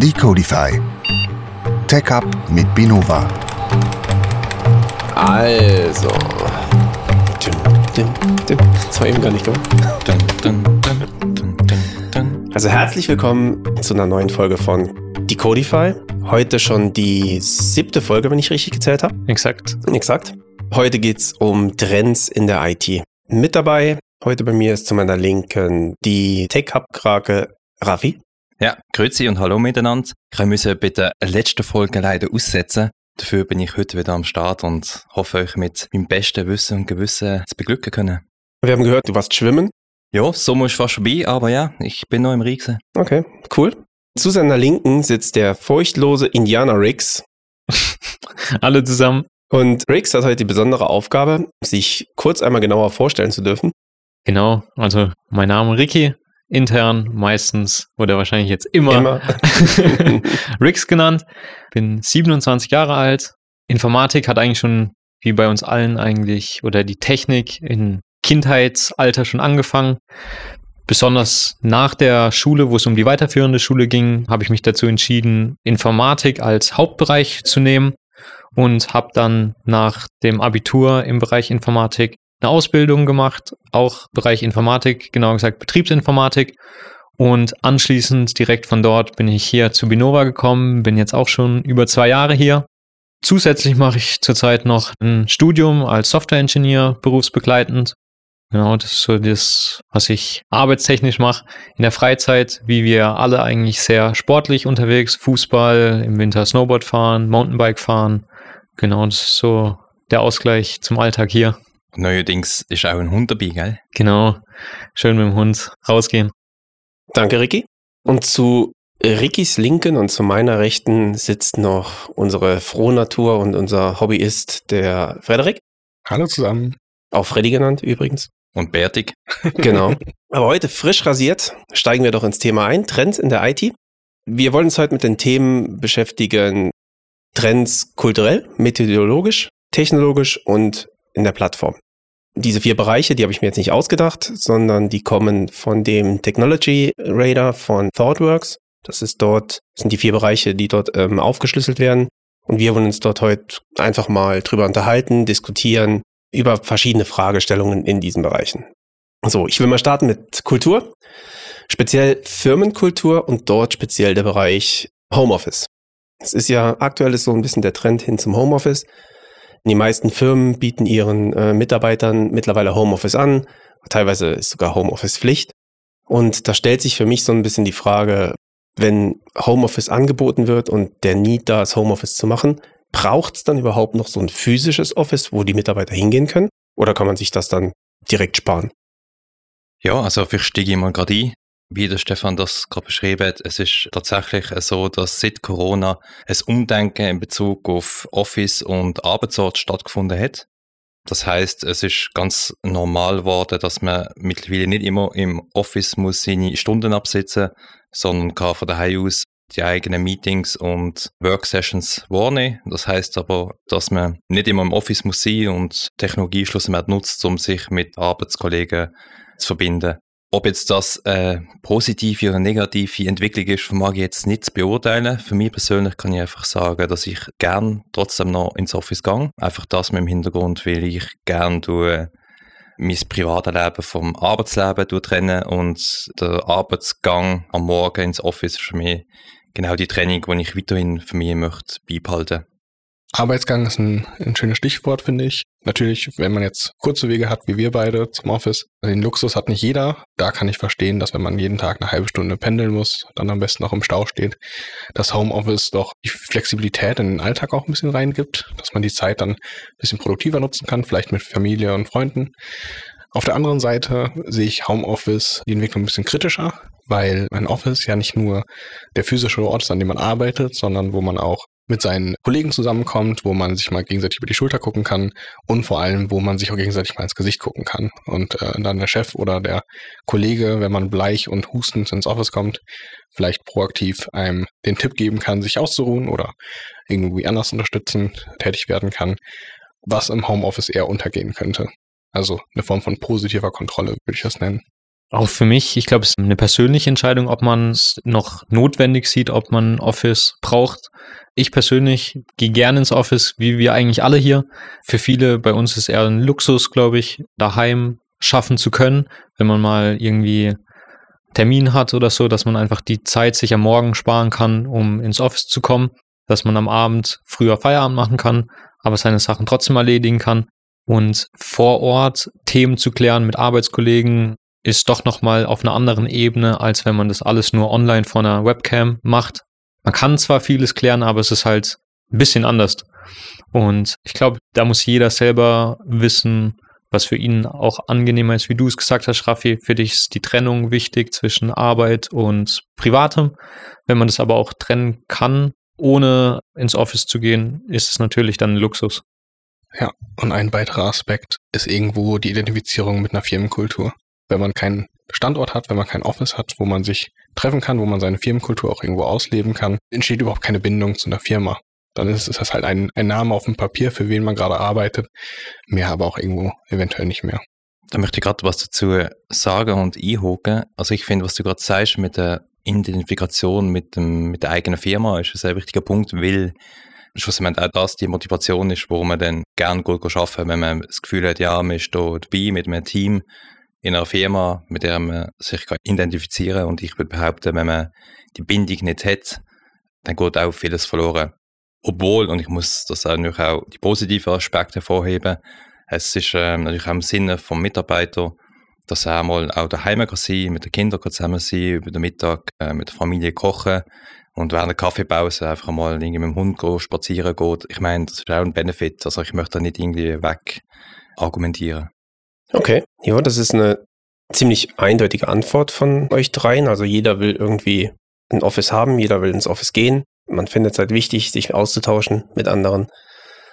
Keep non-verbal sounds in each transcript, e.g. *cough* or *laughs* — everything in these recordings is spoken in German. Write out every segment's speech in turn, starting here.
Decodify. Tech Up mit Binova. Also. Das war eben gar nicht gemacht. Also herzlich willkommen zu einer neuen Folge von Decodify. Heute schon die siebte Folge, wenn ich richtig gezählt habe. Exakt. Exakt. Heute geht es um Trends in der IT. Mit dabei heute bei mir ist zu meiner Linken die Tech Hub Krake Raffi. Ja, grüezi und hallo miteinander. Ich musste bitte eine letzte Folge leider aussetzen. Dafür bin ich heute wieder am Start und hoffe euch mit meinem besten Wissen und Gewissen zu beglücken können. Wir haben gehört, du warst schwimmen. Ja, Sommer ist fast vorbei, aber ja, ich bin noch im Riesen. Okay, cool. Zu seiner Linken sitzt der furchtlose Indianer Rix. *laughs* Alle zusammen. Und Rix hat heute die besondere Aufgabe, sich kurz einmal genauer vorstellen zu dürfen. Genau, also mein Name Ricky, intern meistens oder wahrscheinlich jetzt immer, Immer. *laughs* *laughs* Rix genannt. Bin 27 Jahre alt. Informatik hat eigentlich schon, wie bei uns allen eigentlich, oder die Technik in Kindheitsalter schon angefangen. Besonders nach der Schule, wo es um die weiterführende Schule ging, habe ich mich dazu entschieden, Informatik als Hauptbereich zu nehmen und habe dann nach dem Abitur im Bereich Informatik eine Ausbildung gemacht, auch Bereich Informatik, genauer gesagt Betriebsinformatik. Und anschließend direkt von dort bin ich hier zu Binova gekommen, bin jetzt auch schon über zwei Jahre hier. Zusätzlich mache ich zurzeit noch ein Studium als Software Engineer berufsbegleitend. Genau, das ist so das, was ich arbeitstechnisch mache. In der Freizeit, wie wir alle eigentlich sehr sportlich unterwegs, Fußball, im Winter Snowboard fahren, Mountainbike fahren. Genau, das ist so der Ausgleich zum Alltag hier. Neuerdings ist auch ein Hund dabei, gell? Genau, schön mit dem Hund rausgehen. Danke, Ricky. Und zu Rickys Linken und zu meiner Rechten sitzt noch unsere Frohnatur und unser Hobbyist, der Frederik. Hallo zusammen. Auch Freddy genannt übrigens. Und bärtig. *laughs* *laughs* Genau. Aber heute frisch rasiert, steigen wir doch ins Thema ein. Trends in der IT. Wir wollen uns heute mit den Themen beschäftigen. Trends kulturell, methodologisch, technologisch und in der Plattform. Diese vier Bereiche, die habe ich mir jetzt nicht ausgedacht, sondern die kommen von dem Technology Radar von ThoughtWorks. Das ist dort, sind die vier Bereiche, die dort ähm, aufgeschlüsselt werden. Und wir wollen uns dort heute einfach mal drüber unterhalten, diskutieren über verschiedene Fragestellungen in diesen Bereichen. So, ich will mal starten mit Kultur, speziell Firmenkultur und dort speziell der Bereich Homeoffice. Es ist ja aktuell ist so ein bisschen der Trend hin zum Homeoffice. Die meisten Firmen bieten ihren äh, Mitarbeitern mittlerweile Homeoffice an. Teilweise ist sogar Homeoffice Pflicht. Und da stellt sich für mich so ein bisschen die Frage, wenn Homeoffice angeboten wird und der Need da ist, Homeoffice zu machen, braucht es dann überhaupt noch so ein physisches Office, wo die Mitarbeiter hingehen können? Oder kann man sich das dann direkt sparen? Ja, also vielleicht steige ich mal gerade ein. Wie der Stefan das gerade beschrieben hat, es ist tatsächlich so, dass seit Corona ein Umdenken in Bezug auf Office und Arbeitsort stattgefunden hat. Das heißt, es ist ganz normal geworden, dass man mittlerweile nicht immer im Office muss seine Stunden absitzen, sondern kann von daheim aus die eigenen Meetings und Worksessions wahrnehmen. Das heißt aber, dass man nicht immer im Office muss sein und Technologie schlussendlich nutzt, um sich mit Arbeitskollegen zu verbinden. Ob jetzt das eine positive oder negative Entwicklung ist, vermag ich jetzt nicht zu beurteilen. Für mich persönlich kann ich einfach sagen, dass ich gern trotzdem noch ins Office gehe. Einfach das mit dem Hintergrund, weil ich gern tue, mein privates Leben vom Arbeitsleben trennen und der Arbeitsgang am Morgen ins Office ist für mich genau die Training, die ich weiterhin für mich möchte beibehalten. Arbeitsgang ist ein, ein schönes Stichwort, finde ich. Natürlich, wenn man jetzt kurze Wege hat, wie wir beide zum Office, den Luxus hat nicht jeder. Da kann ich verstehen, dass wenn man jeden Tag eine halbe Stunde pendeln muss, dann am besten noch im Stau steht, dass Homeoffice doch die Flexibilität in den Alltag auch ein bisschen reingibt, dass man die Zeit dann ein bisschen produktiver nutzen kann, vielleicht mit Familie und Freunden. Auf der anderen Seite sehe ich Homeoffice die Entwicklung ein bisschen kritischer, weil ein Office ja nicht nur der physische Ort ist, an dem man arbeitet, sondern wo man auch mit seinen Kollegen zusammenkommt, wo man sich mal gegenseitig über die Schulter gucken kann und vor allem, wo man sich auch gegenseitig mal ins Gesicht gucken kann. Und äh, dann der Chef oder der Kollege, wenn man bleich und hustend ins Office kommt, vielleicht proaktiv einem den Tipp geben kann, sich auszuruhen oder irgendwie anders unterstützend tätig werden kann, was im Homeoffice eher untergehen könnte. Also eine Form von positiver Kontrolle würde ich das nennen. Auch für mich, ich glaube, es ist eine persönliche Entscheidung, ob man es noch notwendig sieht, ob man Office braucht. Ich persönlich gehe gerne ins Office, wie wir eigentlich alle hier. Für viele bei uns ist eher ein Luxus, glaube ich, daheim schaffen zu können, wenn man mal irgendwie Termin hat oder so, dass man einfach die Zeit sich am Morgen sparen kann, um ins Office zu kommen, dass man am Abend früher Feierabend machen kann, aber seine Sachen trotzdem erledigen kann. Und vor Ort Themen zu klären mit Arbeitskollegen, ist doch nochmal auf einer anderen Ebene, als wenn man das alles nur online vor einer Webcam macht. Man kann zwar vieles klären, aber es ist halt ein bisschen anders. Und ich glaube, da muss jeder selber wissen, was für ihn auch angenehmer ist, wie du es gesagt hast, Raffi. Für dich ist die Trennung wichtig zwischen Arbeit und Privatem. Wenn man das aber auch trennen kann, ohne ins Office zu gehen, ist es natürlich dann ein Luxus. Ja, und ein weiterer Aspekt ist irgendwo die Identifizierung mit einer Firmenkultur wenn man keinen Standort hat, wenn man kein Office hat, wo man sich treffen kann, wo man seine Firmenkultur auch irgendwo ausleben kann, entsteht überhaupt keine Bindung zu einer Firma. Dann ist, ist das halt ein, ein Name auf dem Papier, für wen man gerade arbeitet, mehr aber auch irgendwo eventuell nicht mehr. Da möchte ich gerade was dazu sagen und einhaken. Also ich finde, was du gerade sagst mit der Identifikation mit, dem, mit der eigenen Firma ist ein sehr wichtiger Punkt, weil schlussendlich auch das die Motivation ist, warum man dann gerne gut arbeiten wenn man das Gefühl hat, ja, man ist da dabei mit einem Team, in einer Firma, mit der man sich identifizieren kann. Und ich würde behaupten, wenn man die Bindung nicht hat, dann geht auch vieles verloren. Obwohl, und ich muss das natürlich auch die positiven Aspekte hervorheben, es ist ähm, natürlich auch im Sinne vom Mitarbeiter, dass er mal auch daheim kann sein, mit den Kindern zusammen sein, über den Mittag äh, mit der Familie kochen und während der Kaffeepause einfach mal irgendwie mit dem Hund gehen, spazieren geht. Ich meine, das ist auch ein Benefit. Also ich möchte da nicht irgendwie weg argumentieren. Okay, ja, das ist eine ziemlich eindeutige Antwort von euch dreien. Also jeder will irgendwie ein Office haben, jeder will ins Office gehen. Man findet es halt wichtig, sich auszutauschen mit anderen.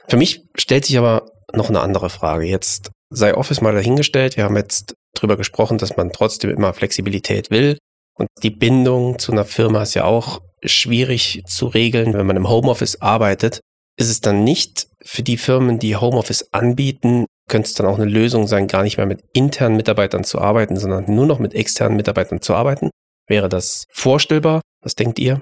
Für mich stellt sich aber noch eine andere Frage. Jetzt sei Office mal dahingestellt. Wir haben jetzt drüber gesprochen, dass man trotzdem immer Flexibilität will. Und die Bindung zu einer Firma ist ja auch schwierig zu regeln. Wenn man im Homeoffice arbeitet, ist es dann nicht für die Firmen, die Homeoffice anbieten, könnte es dann auch eine Lösung sein, gar nicht mehr mit internen Mitarbeitern zu arbeiten, sondern nur noch mit externen Mitarbeitern zu arbeiten? Wäre das vorstellbar? Was denkt ihr?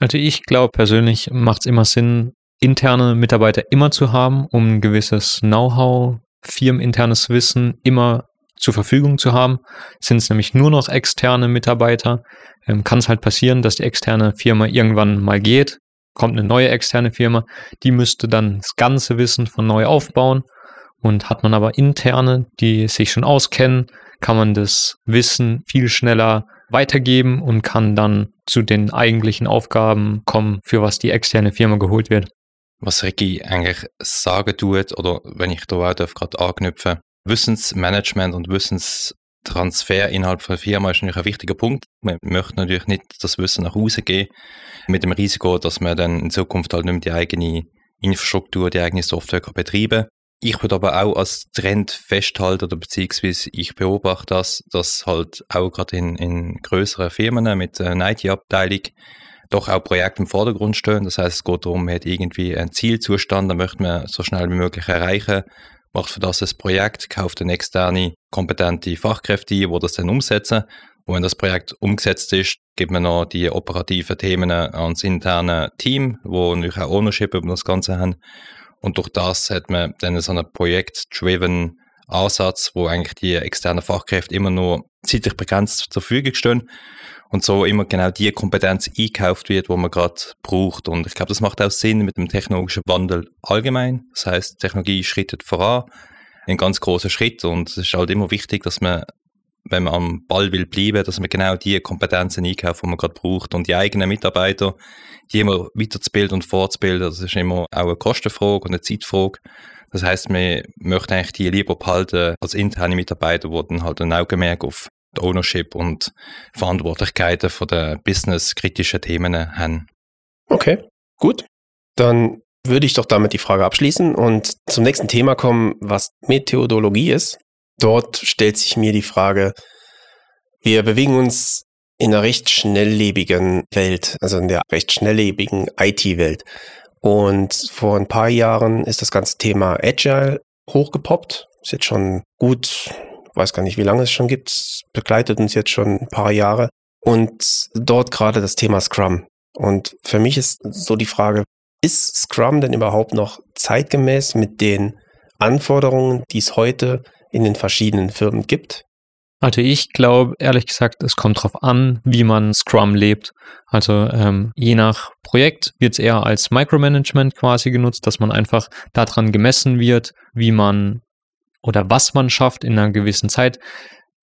Also ich glaube persönlich macht es immer Sinn, interne Mitarbeiter immer zu haben, um ein gewisses Know-how, firmeninternes Wissen immer zur Verfügung zu haben. Sind es nämlich nur noch externe Mitarbeiter, ähm, kann es halt passieren, dass die externe Firma irgendwann mal geht, kommt eine neue externe Firma, die müsste dann das ganze Wissen von neu aufbauen und hat man aber interne, die sich schon auskennen, kann man das Wissen viel schneller weitergeben und kann dann zu den eigentlichen Aufgaben kommen, für was die externe Firma geholt wird. Was Ricky eigentlich sagen tut, oder wenn ich da auch gerade anknüpfen, Wissensmanagement und Wissenstransfer innerhalb von Firma ist natürlich ein wichtiger Punkt. Man möchte natürlich nicht das Wissen nach Hause gehen, mit dem Risiko, dass man dann in Zukunft halt nicht mehr die eigene Infrastruktur, die eigene Software kann betreiben ich würde aber auch als Trend festhalten, oder beziehungsweise ich beobachte das, dass halt auch gerade in, in größeren Firmen mit einer IT-Abteilung doch auch Projekte im Vordergrund stehen. Das heißt, es geht darum, man hat irgendwie einen Zielzustand, den möchte man so schnell wie möglich erreichen, macht für das ein Projekt, kauft eine externe, kompetente Fachkräfte ein, die das dann umsetzen. Und wenn das Projekt umgesetzt ist, gibt man noch die operativen Themen ans interne Team, wo natürlich auch Ownership über das Ganze haben. Und durch das hat man dann so einen Projekt-driven Ansatz, wo eigentlich die externen Fachkräfte immer nur zeitlich begrenzt zur Verfügung stehen und so immer genau die Kompetenz eingekauft wird, wo man gerade braucht. Und ich glaube, das macht auch Sinn mit dem technologischen Wandel allgemein. Das heißt, Technologie schrittet voran, ein ganz großer Schritt und es ist halt immer wichtig, dass man wenn man am Ball will bleiben, dass man genau die Kompetenzen einkauft, die man gerade braucht. Und die eigenen Mitarbeiter, die immer weiterzubilden und fortzubilden, das ist immer auch eine Kostenfrage und eine Zeitfrage. Das heißt, man möchte eigentlich die lieber behalten als interne Mitarbeiter, die dann halt ein Augenmerk auf die Ownership und Verantwortlichkeiten von den businesskritischen Themen haben. Okay, gut. Dann würde ich doch damit die Frage abschließen und zum nächsten Thema kommen, was Methodologie ist. Dort stellt sich mir die Frage, wir bewegen uns in einer recht schnelllebigen Welt, also in der recht schnelllebigen IT-Welt. Und vor ein paar Jahren ist das ganze Thema Agile hochgepoppt. Ist jetzt schon gut weiß gar nicht, wie lange es schon gibt, begleitet uns jetzt schon ein paar Jahre. Und dort gerade das Thema Scrum. Und für mich ist so die Frage, ist Scrum denn überhaupt noch zeitgemäß mit den Anforderungen, die es heute in den verschiedenen Firmen gibt? Also ich glaube, ehrlich gesagt, es kommt darauf an, wie man Scrum lebt. Also ähm, je nach Projekt wird es eher als Micromanagement quasi genutzt, dass man einfach daran gemessen wird, wie man oder was man schafft in einer gewissen Zeit.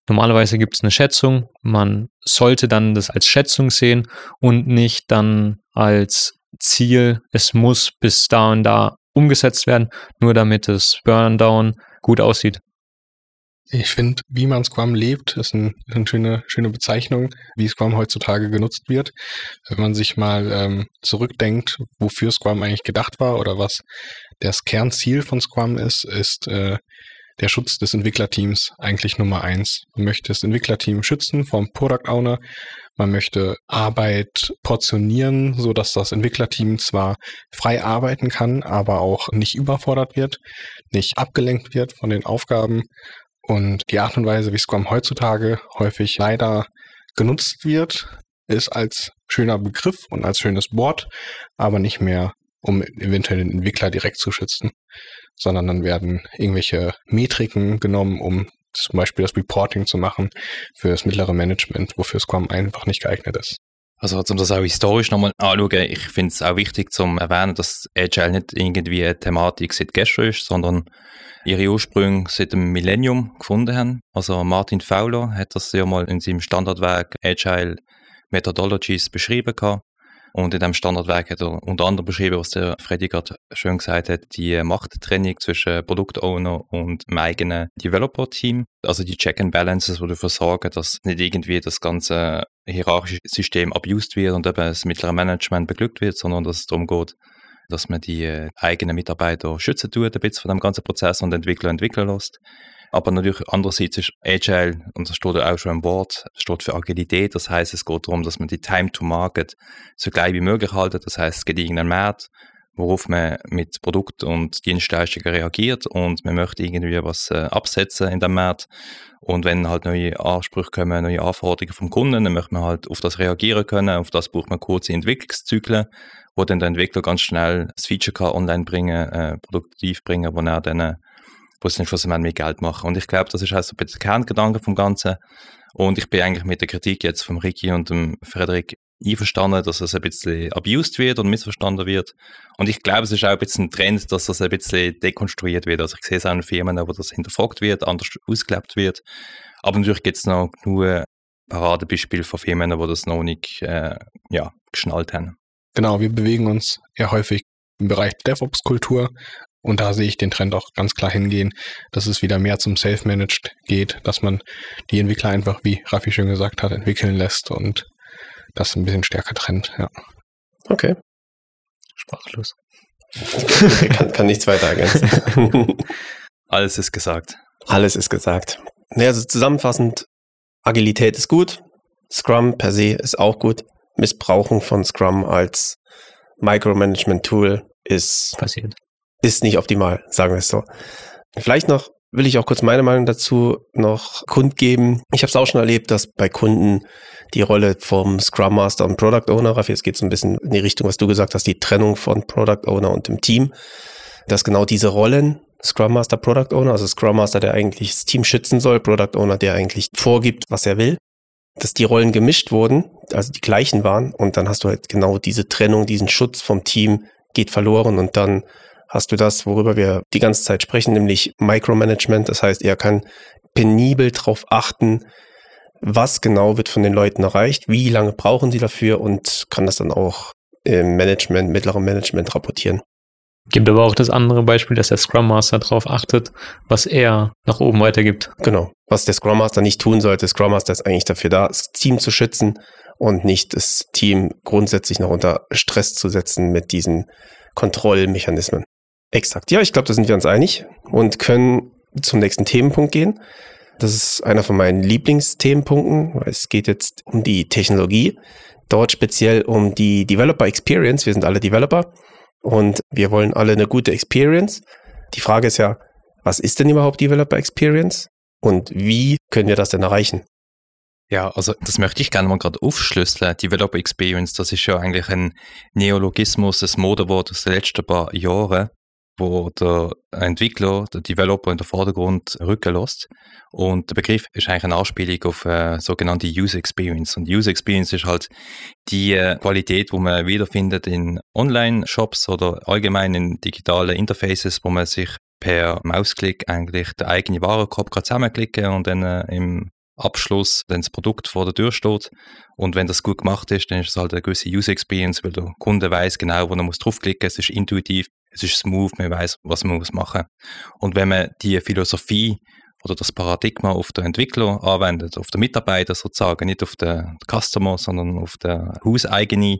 Normalerweise gibt es eine Schätzung. Man sollte dann das als Schätzung sehen und nicht dann als Ziel, es muss bis da und da umgesetzt werden, nur damit das Burndown gut aussieht. Ich finde, wie man Scrum lebt, ist, ein, ist eine schöne, schöne Bezeichnung, wie Scrum heutzutage genutzt wird. Wenn man sich mal ähm, zurückdenkt, wofür Scrum eigentlich gedacht war oder was das Kernziel von Scrum ist, ist äh, der Schutz des Entwicklerteams eigentlich Nummer eins. Man möchte das Entwicklerteam schützen vom Product Owner. Man möchte Arbeit portionieren, so dass das Entwicklerteam zwar frei arbeiten kann, aber auch nicht überfordert wird, nicht abgelenkt wird von den Aufgaben. Und die Art und Weise, wie Scrum heutzutage häufig leider genutzt wird, ist als schöner Begriff und als schönes Wort, aber nicht mehr, um eventuell den Entwickler direkt zu schützen sondern dann werden irgendwelche Metriken genommen, um zum Beispiel das Reporting zu machen für das mittlere Management, wofür Scrum einfach nicht geeignet ist. Also um das auch historisch nochmal anzuschauen, ich finde es auch wichtig zu erwähnen, dass Agile nicht irgendwie eine Thematik seit gestern ist, sondern ihre Ursprünge seit dem Millennium gefunden haben. Also Martin Fowler hat das ja mal in seinem Standardwerk Agile Methodologies beschrieben gehabt. Und in dem Standardwerk hat er unter anderem beschrieben, was der Freddy gerade schön gesagt hat, die Machttrennung zwischen Produktowner und dem eigenen Developer-Team. Also die Check and Balances, die dafür sorgen, dass nicht irgendwie das ganze hierarchische System abused wird und eben das mittlere Management beglückt wird, sondern dass es darum geht, dass man die äh, eigenen Mitarbeiter schützen tut, ein bisschen von dem ganzen Prozess und Entwickler entwickeln lässt. Aber natürlich andererseits ist Agile, und das steht auch schon im Wort, steht für Agilität. Das heißt, es geht darum, dass man die Time to Market so gleich wie möglich haltet. Das heißt, es geht irgendeinen Markt, worauf man mit Produkt und Dienstleistungen reagiert und man möchte irgendwie was äh, absetzen in dem Markt. Und wenn halt neue Ansprüche kommen, neue Anforderungen vom Kunden, dann möchte man halt auf das reagieren können. Auf das braucht man kurze Entwicklungszyklen, wo dann der Entwickler ganz schnell das Feature kann online bringen, äh, produktiv bringen, wo er dann äh, wo sie dann schlussendlich mehr Geld machen. Und ich glaube, das ist halt so ein bisschen der Kerngedanke vom Ganzen. Und ich bin eigentlich mit der Kritik jetzt von Ricky und dem Frederik einverstanden, dass es ein bisschen abused wird und missverstanden wird. Und ich glaube, es ist auch ein bisschen ein Trend, dass das ein bisschen dekonstruiert wird. Also ich sehe es auch in Firmen, wo das hinterfragt wird, anders ausgelebt wird. Aber natürlich gibt es noch nur Paradebeispiele von Firmen, wo das noch nicht äh, ja, geschnallt haben. Genau, wir bewegen uns ja häufig im Bereich DevOps-Kultur, und da sehe ich den Trend auch ganz klar hingehen, dass es wieder mehr zum Self-Managed geht, dass man die Entwickler einfach, wie Raffi schön gesagt hat, entwickeln lässt und das ein bisschen stärker trennt, ja. Okay. Sprachlos. *laughs* kann, kann nichts weiter ergänzen. *laughs* Alles ist gesagt. Alles ist gesagt. Ja, also zusammenfassend, Agilität ist gut, Scrum per se ist auch gut. Missbrauchen von Scrum als Micromanagement-Tool ist Passiert ist nicht optimal, sagen wir es so. Vielleicht noch will ich auch kurz meine Meinung dazu noch kundgeben. Ich habe es auch schon erlebt, dass bei Kunden die Rolle vom Scrum Master und Product Owner, Raffi, jetzt geht es ein bisschen in die Richtung, was du gesagt hast, die Trennung von Product Owner und dem Team, dass genau diese Rollen, Scrum Master, Product Owner, also Scrum Master, der eigentlich das Team schützen soll, Product Owner, der eigentlich vorgibt, was er will, dass die Rollen gemischt wurden, also die gleichen waren und dann hast du halt genau diese Trennung, diesen Schutz vom Team geht verloren und dann hast du das, worüber wir die ganze Zeit sprechen, nämlich Micromanagement. Das heißt, er kann penibel darauf achten, was genau wird von den Leuten erreicht, wie lange brauchen sie dafür und kann das dann auch im Management, mittlerem Management rapportieren. Gibt aber auch das andere Beispiel, dass der Scrum Master darauf achtet, was er nach oben weitergibt. Genau. Was der Scrum Master nicht tun sollte. Scrum Master ist eigentlich dafür da, das Team zu schützen und nicht das Team grundsätzlich noch unter Stress zu setzen mit diesen Kontrollmechanismen. Exakt. Ja, ich glaube, da sind wir uns einig und können zum nächsten Themenpunkt gehen. Das ist einer von meinen Lieblingsthemenpunkten, weil es geht jetzt um die Technologie, dort speziell um die Developer Experience. Wir sind alle Developer und wir wollen alle eine gute Experience. Die Frage ist ja, was ist denn überhaupt Developer Experience? Und wie können wir das denn erreichen? Ja, also das möchte ich gerne mal gerade aufschlüsseln. Developer Experience, das ist ja eigentlich ein Neologismus, ein Modewort aus den letzten paar Jahren, wo der Entwickler, der Developer in den Vordergrund rücken lässt. Und der Begriff ist eigentlich eine Anspielung auf äh, sogenannte User Experience. Und User Experience ist halt die äh, Qualität, wo man wiederfindet in Online-Shops oder allgemein in digitalen Interfaces, wo man sich per Mausklick eigentlich den eigenen Warenkorb kann zusammenklicken und dann äh, im Abschluss, wenn das Produkt vor der Tür steht. Und wenn das gut gemacht ist, dann ist es halt eine gewisse User Experience, weil der Kunde weiß genau, wo er muss draufklicken. Es ist intuitiv, es ist smooth, man weiß, was man muss machen. Und wenn man die Philosophie oder das Paradigma auf den Entwickler anwendet, auf den Mitarbeiter sozusagen, nicht auf den Customer, sondern auf den hauseigenen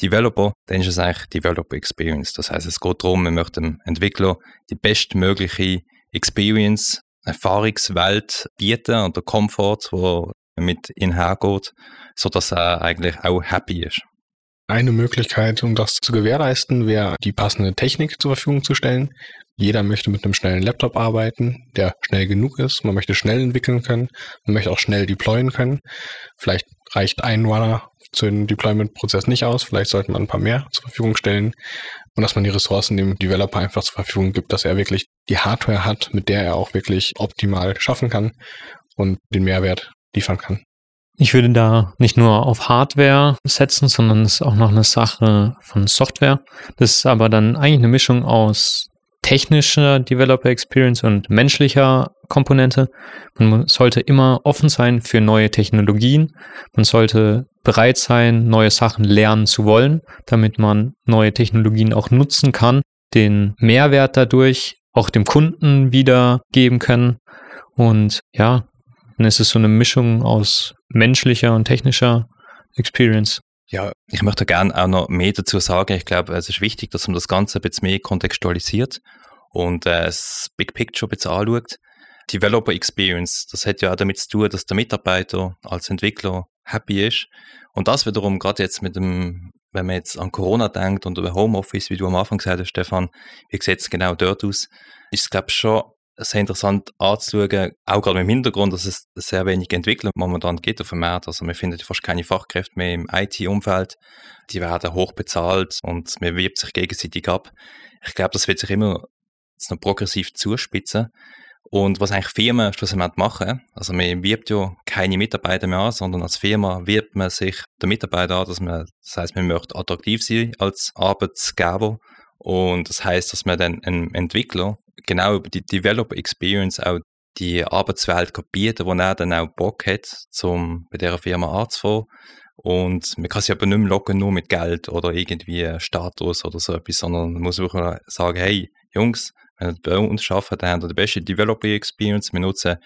Developer, dann ist es eigentlich Developer Experience. Das heißt, es geht darum, man möchte dem Entwickler die bestmögliche Experience, Erfahrungswelt bieten und der Komfort, wo mit ihnen hergeht, sodass er eigentlich auch happy ist. Eine Möglichkeit, um das zu gewährleisten, wäre die passende Technik zur Verfügung zu stellen. Jeder möchte mit einem schnellen Laptop arbeiten, der schnell genug ist. Man möchte schnell entwickeln können. Man möchte auch schnell deployen können. Vielleicht reicht ein Runner zu dem Deployment-Prozess nicht aus. Vielleicht sollte man ein paar mehr zur Verfügung stellen. Und dass man die Ressourcen dem Developer einfach zur Verfügung gibt, dass er wirklich die Hardware hat, mit der er auch wirklich optimal schaffen kann und den Mehrwert liefern kann. Ich würde da nicht nur auf Hardware setzen, sondern es ist auch noch eine Sache von Software. Das ist aber dann eigentlich eine Mischung aus technischer Developer Experience und menschlicher Komponente. Man sollte immer offen sein für neue Technologien. Man sollte bereit sein, neue Sachen lernen zu wollen, damit man neue Technologien auch nutzen kann, den Mehrwert dadurch auch dem Kunden wiedergeben können. Und ja, ist es so eine Mischung aus menschlicher und technischer Experience. Ja, ich möchte gerne auch noch mehr dazu sagen. Ich glaube, es ist wichtig, dass man das Ganze ein bisschen mehr kontextualisiert und äh, das Big Picture ein bisschen anschaut. Developer Experience, das hat ja auch damit zu tun, dass der Mitarbeiter als Entwickler happy ist. Und das wiederum, gerade jetzt mit dem, wenn man jetzt an Corona denkt und über Homeoffice, wie du am Anfang gesagt hast, Stefan, wie sieht es genau dort aus, ist glaube schon sehr interessant anzuschauen, auch gerade im Hintergrund, dass es sehr wenig Entwickler momentan gibt auf dem Markt. Also man findet fast keine Fachkräfte mehr im IT-Umfeld. Die werden hoch bezahlt und man wirbt sich gegenseitig ab. Ich glaube, das wird sich immer noch progressiv zuspitzen. Und was eigentlich Firmen schlussendlich machen, also man wirbt ja keine Mitarbeiter mehr an, sondern als Firma wirbt man sich der Mitarbeiter an, dass man, das heißt, man möchte attraktiv sein als Arbeitsgeber. Und das heißt, dass man dann einem Entwickler genau über die Developer Experience auch die Arbeitswelt bieten, wo er dann auch Bock hat, um bei dieser Firma anzufangen. Und man kann sich aber nicht mehr locken, nur mit Geld oder irgendwie Status oder so etwas, sondern man muss wirklich sagen, hey, Jungs, wenn ihr bei uns arbeitet, dann habt ihr die beste Developer Experience, wir nutzen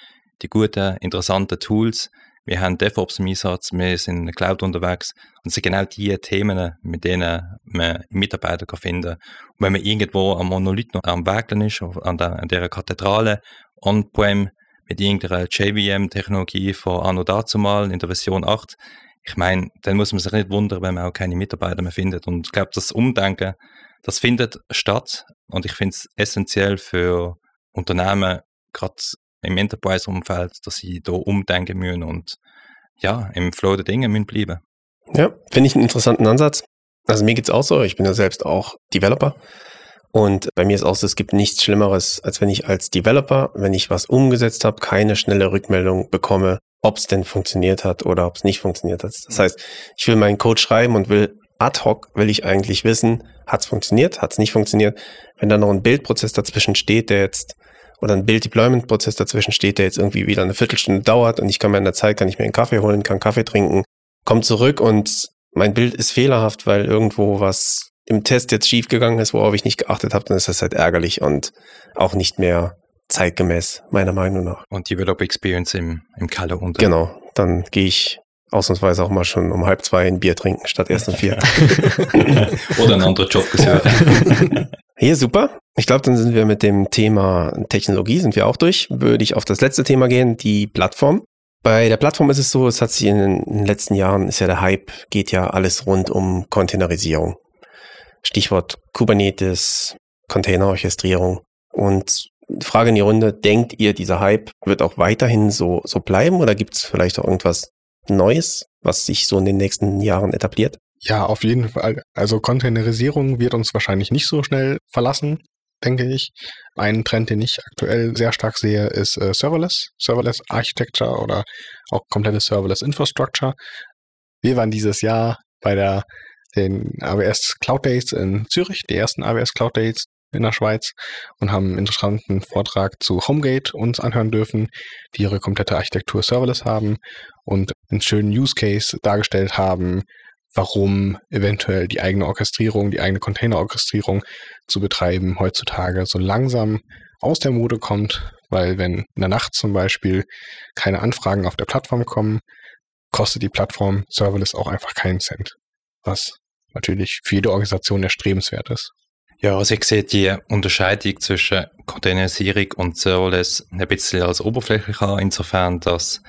die guten, interessanten Tools, wir haben DevOps im Einsatz, wir sind in der Cloud unterwegs und es sind genau die Themen, mit denen man Mitarbeiter kann finden kann. Und wenn man irgendwo am Monolith noch am Werkeln ist, an, der, an dieser Kathedrale, on-prem, mit irgendeiner JVM-Technologie von Anno dazumal in der Version 8, ich meine, dann muss man sich nicht wundern, wenn man auch keine Mitarbeiter mehr findet. Und ich glaube, das Umdenken, das findet statt. Und ich finde es essentiell für Unternehmen, gerade im Enterprise-Umfeld, dass sie da umdenken müssen und ja, im Flow der Dinge müssen bleiben. Ja, finde ich einen interessanten Ansatz. Also mir geht es auch so, ich bin ja selbst auch Developer. Und bei mir ist auch so, es gibt nichts Schlimmeres, als wenn ich als Developer, wenn ich was umgesetzt habe, keine schnelle Rückmeldung bekomme, ob es denn funktioniert hat oder ob es nicht funktioniert hat. Das heißt, ich will meinen Code schreiben und will ad hoc, will ich eigentlich wissen, hat es funktioniert, hat es nicht funktioniert. Wenn da noch ein Bildprozess dazwischen steht, der jetzt oder ein Build-Deployment-Prozess dazwischen steht, der jetzt irgendwie wieder eine Viertelstunde dauert und ich kann mir in der Zeit, kann ich mir einen Kaffee holen, kann Kaffee trinken, komme zurück und mein Bild ist fehlerhaft, weil irgendwo was im Test jetzt schiefgegangen ist, worauf ich nicht geachtet habe, dann ist das halt ärgerlich und auch nicht mehr zeitgemäß, meiner Meinung nach. Und Developer Experience im, im Keller unter. Genau, dann gehe ich ausnahmsweise auch mal schon um halb zwei ein Bier trinken statt erst um vier. *laughs* *laughs* Oder einen anderen Job gesucht. *laughs* Hier, super. Ich glaube, dann sind wir mit dem Thema Technologie, sind wir auch durch. Würde ich auf das letzte Thema gehen, die Plattform. Bei der Plattform ist es so, es hat sich in den letzten Jahren, ist ja der Hype, geht ja alles rund um Containerisierung. Stichwort Kubernetes, Containerorchestrierung. Und Frage in die Runde, denkt ihr, dieser Hype wird auch weiterhin so, so bleiben oder gibt es vielleicht auch irgendwas Neues, was sich so in den nächsten Jahren etabliert? Ja, auf jeden Fall. Also Containerisierung wird uns wahrscheinlich nicht so schnell verlassen, denke ich. Ein Trend, den ich aktuell sehr stark sehe, ist äh, Serverless, Serverless Architecture oder auch komplette Serverless Infrastructure. Wir waren dieses Jahr bei der den AWS Cloud Days in Zürich, die ersten AWS Cloud Days in der Schweiz und haben einen interessanten Vortrag zu Homegate uns anhören dürfen, die ihre komplette Architektur serverless haben und einen schönen Use Case dargestellt haben, warum eventuell die eigene Orchestrierung, die eigene Container-Orchestrierung zu betreiben heutzutage so langsam aus der Mode kommt, weil wenn in der Nacht zum Beispiel keine Anfragen auf der Plattform kommen, kostet die Plattform Serverless auch einfach keinen Cent, was natürlich für jede Organisation erstrebenswert ist. Ja, also ich sehe die Unterscheidung zwischen Containerisierung und Serverless ein bisschen als oberflächlich an, insofern, dass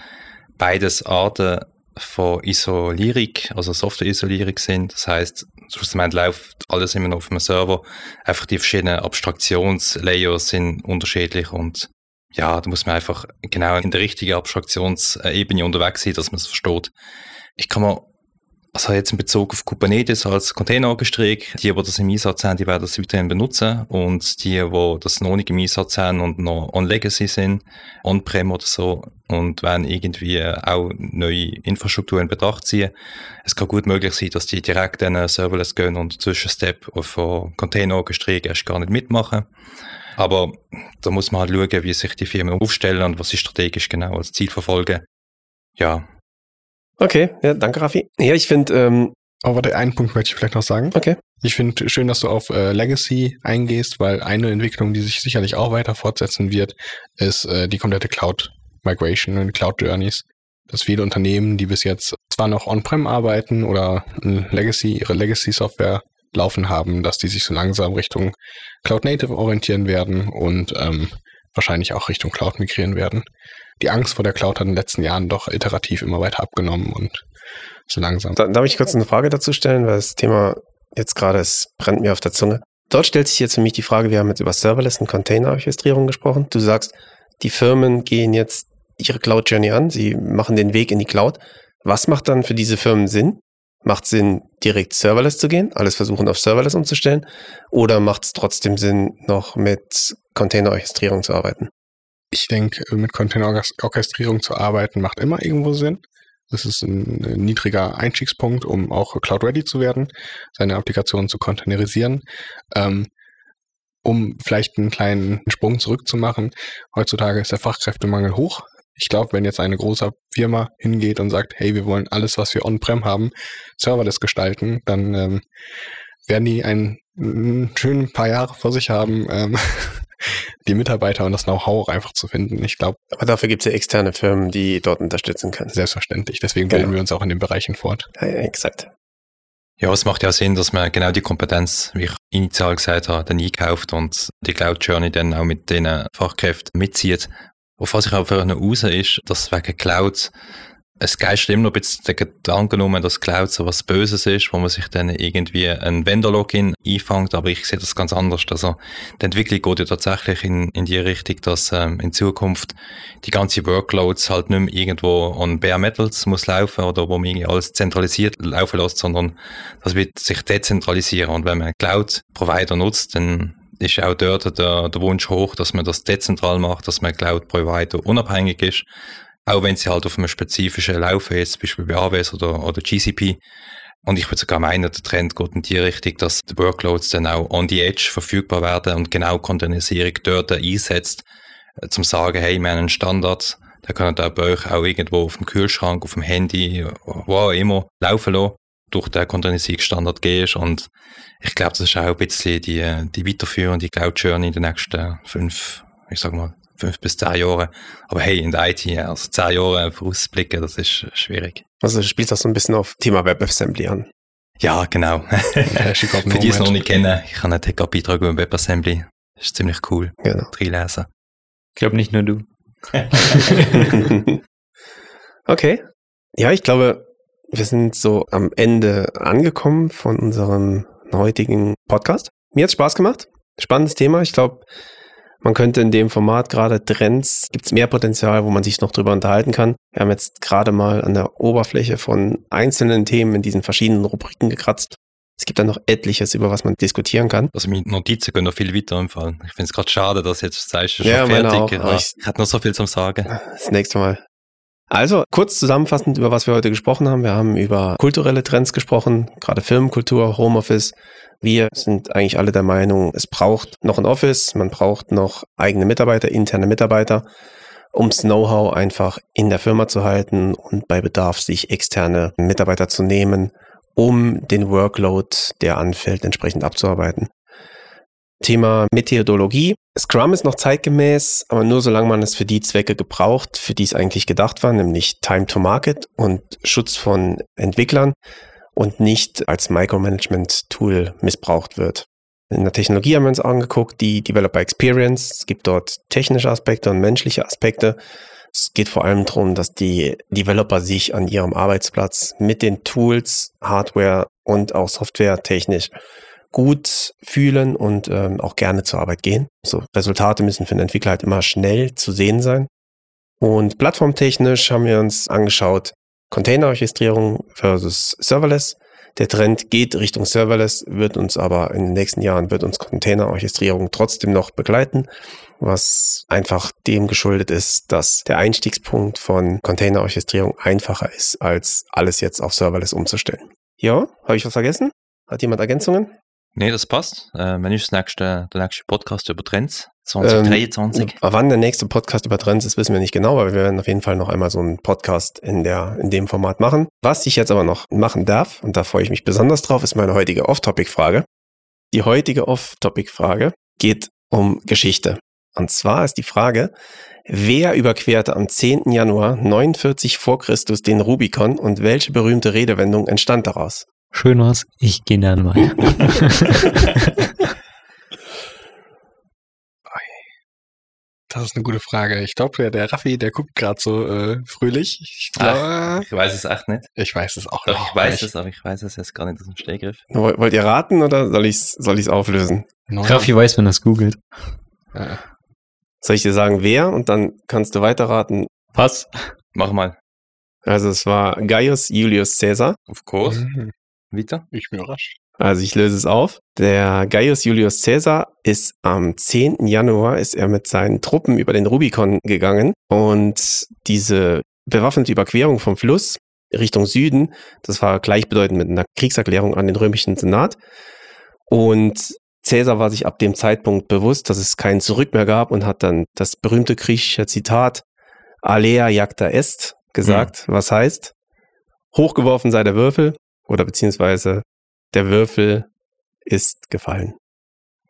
beides Arten von Isolierung, also Software-Isolierung sind. Das heißt, schlussendlich läuft alles immer noch auf einem Server. Einfach die verschiedenen Abstraktionslayers sind unterschiedlich und ja, da muss man einfach genau in der richtigen Abstraktionsebene unterwegs sein, dass man es versteht. Ich kann mir also jetzt in Bezug auf Kubernetes als Containerorchestrierung, die, die das im Einsatz haben, die werden das weiterhin benutzen und die, die das noch nicht im Einsatz haben und noch on Legacy sind, on-prem oder so und werden irgendwie auch neue Infrastruktur in Betracht ziehen. Es kann gut möglich sein, dass die direkt in Serverless gehen und Zwischenstep von Containerorchestrierung erst gar nicht mitmachen. Aber da muss man halt schauen, wie sich die Firmen aufstellen und was sie strategisch genau als Ziel verfolgen. Ja, Okay, ja, danke, Raffi. Ja, ich finde. Ähm, Aber warte, einen Punkt möchte ich vielleicht noch sagen. Okay. Ich finde schön, dass du auf äh, Legacy eingehst, weil eine Entwicklung, die sich sicherlich auch weiter fortsetzen wird, ist äh, die komplette Cloud Migration und Cloud Journeys. Dass viele Unternehmen, die bis jetzt zwar noch on-prem arbeiten oder Legacy, ihre Legacy-Software laufen haben, dass die sich so langsam Richtung Cloud Native orientieren werden und ähm, wahrscheinlich auch Richtung Cloud migrieren werden. Die Angst vor der Cloud hat in den letzten Jahren doch iterativ immer weiter abgenommen und so langsam. Da, darf ich kurz eine Frage dazu stellen, weil das Thema jetzt gerade, es brennt mir auf der Zunge. Dort stellt sich jetzt für mich die Frage, wir haben jetzt über Serverless und Container-Orchestrierung gesprochen. Du sagst, die Firmen gehen jetzt ihre Cloud Journey an, sie machen den Weg in die Cloud. Was macht dann für diese Firmen Sinn? Macht Sinn, direkt Serverless zu gehen, alles versuchen auf Serverless umzustellen? Oder macht es trotzdem Sinn, noch mit Container-Orchestrierung zu arbeiten? Ich denke, mit Container-Orchestrierung zu arbeiten macht immer irgendwo Sinn. Das ist ein niedriger Einstiegspunkt, um auch Cloud-ready zu werden, seine Applikationen zu containerisieren. Ähm, um vielleicht einen kleinen Sprung zurückzumachen, heutzutage ist der Fachkräftemangel hoch. Ich glaube, wenn jetzt eine große Firma hingeht und sagt, hey, wir wollen alles, was wir on-prem haben, serverless gestalten, dann ähm, werden die ein, ein schön paar Jahre vor sich haben, ähm, *laughs* die Mitarbeiter und das Know-how einfach zu finden. Ich glaube. Aber dafür gibt es ja externe Firmen, die dort unterstützen können. Selbstverständlich. Deswegen genau. bilden wir uns auch in den Bereichen fort. Ja, ja, exakt. Ja, es macht ja Sinn, dass man genau die Kompetenz, wie ich initial gesagt habe, dann einkauft und die Cloud Journey dann auch mit den Fachkräften mitzieht. Auf was ich aber noch raus ist, dass wegen Cloud es geist immer noch ein bisschen den Gedanken genommen, dass Cloud so was Böses ist, wo man sich dann irgendwie ein Vendor-Login einfängt, aber ich sehe das ganz anders. Also die Entwicklung geht ja tatsächlich in, in die Richtung, dass ähm, in Zukunft die ganze Workloads halt nicht mehr irgendwo an Bare Metals muss laufen oder wo man irgendwie alles zentralisiert laufen lässt, sondern das wird sich dezentralisieren. Und wenn man Cloud-Provider nutzt, dann ist auch dort der, der Wunsch hoch, dass man das dezentral macht, dass man Cloud-Provider unabhängig ist auch wenn sie halt auf einem spezifischen laufen, jetzt zum Beispiel bei AWS oder, oder GCP. Und ich würde sogar meinen, der Trend geht in die Richtung, dass die Workloads dann auch on the edge verfügbar werden und genau Containerisierung dort einsetzt, äh, zum sagen, hey, wir haben einen Standard, der kann dann bei euch auch irgendwo auf dem Kühlschrank, auf dem Handy, wo auch immer, laufen lassen, durch den Containerisierungsstandard gehst. Und ich glaube, das ist auch ein bisschen die, die weiterführende Cloud Journey in den nächsten fünf, ich sag mal, fünf bis zehn Jahre. Aber hey, in der IT, also zehn Jahre vorausblicken, das ist schwierig. Also du spielst auch so ein bisschen auf Thema WebAssembly an. Ja, genau. *laughs* Für die es noch nicht kennen, ich habe einen TK-Beitrag über WebAssembly. Das ist ziemlich cool. Genau. Reinlesen. Ich glaube nicht nur du. *laughs* *laughs* okay. Ja, ich glaube, wir sind so am Ende angekommen von unserem heutigen Podcast. Mir hat Spaß gemacht. Spannendes Thema. Ich glaube, Man könnte in dem Format gerade Trends, gibt es mehr Potenzial, wo man sich noch drüber unterhalten kann. Wir haben jetzt gerade mal an der Oberfläche von einzelnen Themen in diesen verschiedenen Rubriken gekratzt. Es gibt dann noch etliches, über was man diskutieren kann. Also mit Notizen können noch viel weiter empfallen. Ich finde es gerade schade, dass jetzt sagst du schon Ja, fertig. auch, ich- ich hatte noch so viel zum Sagen. Das nächste Mal. Also, kurz zusammenfassend, über was wir heute gesprochen haben. Wir haben über kulturelle Trends gesprochen, gerade Firmenkultur, Homeoffice. Wir sind eigentlich alle der Meinung, es braucht noch ein Office, man braucht noch eigene Mitarbeiter, interne Mitarbeiter, ums Know-how einfach in der Firma zu halten und bei Bedarf sich externe Mitarbeiter zu nehmen, um den Workload, der anfällt, entsprechend abzuarbeiten. Thema Methodologie. Scrum ist noch zeitgemäß, aber nur solange man es für die Zwecke gebraucht, für die es eigentlich gedacht war, nämlich Time to Market und Schutz von Entwicklern und nicht als Micromanagement-Tool missbraucht wird. In der Technologie haben wir uns angeguckt, die Developer Experience. Es gibt dort technische Aspekte und menschliche Aspekte. Es geht vor allem darum, dass die Developer sich an ihrem Arbeitsplatz mit den Tools, Hardware und auch Software technisch gut fühlen und ähm, auch gerne zur Arbeit gehen. So Resultate müssen für den Entwickler halt immer schnell zu sehen sein. Und plattformtechnisch haben wir uns angeschaut, Containerorchestrierung versus Serverless. Der Trend geht Richtung Serverless, wird uns aber in den nächsten Jahren wird uns Containerorchestrierung trotzdem noch begleiten, was einfach dem geschuldet ist, dass der Einstiegspunkt von Containerorchestrierung einfacher ist, als alles jetzt auf Serverless umzustellen. Ja, habe ich was vergessen? Hat jemand Ergänzungen? Nee, das passt. Äh, wenn ist das nächste, der nächste Podcast über Trends? 2023. Ähm, wann der nächste Podcast über Trends ist, wissen wir nicht genau, aber wir werden auf jeden Fall noch einmal so einen Podcast in, der, in dem Format machen. Was ich jetzt aber noch machen darf, und da freue ich mich besonders drauf, ist meine heutige Off-Topic-Frage. Die heutige Off-Topic-Frage geht um Geschichte. Und zwar ist die Frage, wer überquerte am 10. Januar 49 vor Christus den Rubikon und welche berühmte Redewendung entstand daraus? Schön was, ich gehe dann mal. *laughs* Das ist eine gute Frage. Ich glaube, der, der Raffi, der guckt gerade so äh, fröhlich. Ich, glaub, Ich weiß es echt nicht. ich weiß es auch noch ich weiß nicht. es, aber ich weiß es jetzt gar nicht aus dem Stehgriff. Woll- Wollt ihr raten oder soll ich es soll ich's auflösen? Neun- Raffi weiß, wenn er es googelt. Äh, Soll ich dir sagen, wer? Und dann kannst du weiterraten. Was? Mach mal. Also es war Gaius Julius Caesar. Of course. mhm. Weiter. Ich bin überrascht. Also ich löse es auf. Der Gaius Julius Caesar ist am 10. Januar ist er mit seinen Truppen über den Rubikon gegangen und diese bewaffnete Überquerung vom Fluss Richtung Süden, das war gleichbedeutend mit einer Kriegserklärung an den römischen Senat. Und Caesar war sich ab dem Zeitpunkt bewusst, dass es kein Zurück mehr gab und hat dann das berühmte griechische Zitat Alea jacta est gesagt, was heißt, hochgeworfen sei der Würfel oder beziehungsweise der Würfel ist gefallen.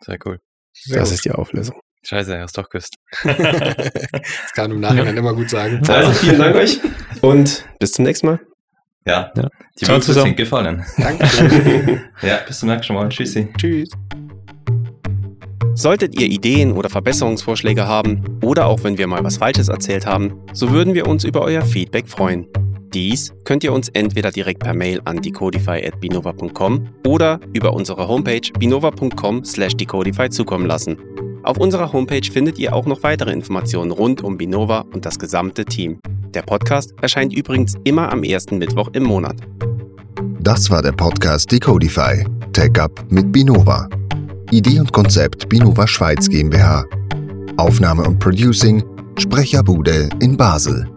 Sehr cool. Sehr das gut. ist die Auflösung. Scheiße, er ist doch gewusst. *laughs* das kann man im Nachhinein immer gut sagen. Also vielen Dank euch und bis zum nächsten Mal. Ja, Ja. die Würfel sind gefallen. Danke. *laughs* Ja, bis zum nächsten Mal. Tschüssi. Tschüss. Solltet ihr Ideen oder Verbesserungsvorschläge haben oder auch wenn wir mal was Falsches erzählt haben, so würden wir uns über euer Feedback freuen. Dies könnt ihr uns entweder direkt per Mail an decodify.binova.com oder über unsere Homepage binova.com slash decodify zukommen lassen. Auf unserer Homepage findet ihr auch noch weitere Informationen rund um Binova und das gesamte Team. Der Podcast erscheint übrigens immer am ersten Mittwoch im Monat. Das war der Podcast Decodify. Tech Up mit Binova. Idee und Konzept Binova Schweiz GmbH. Aufnahme und Producing Sprecherbude in Basel.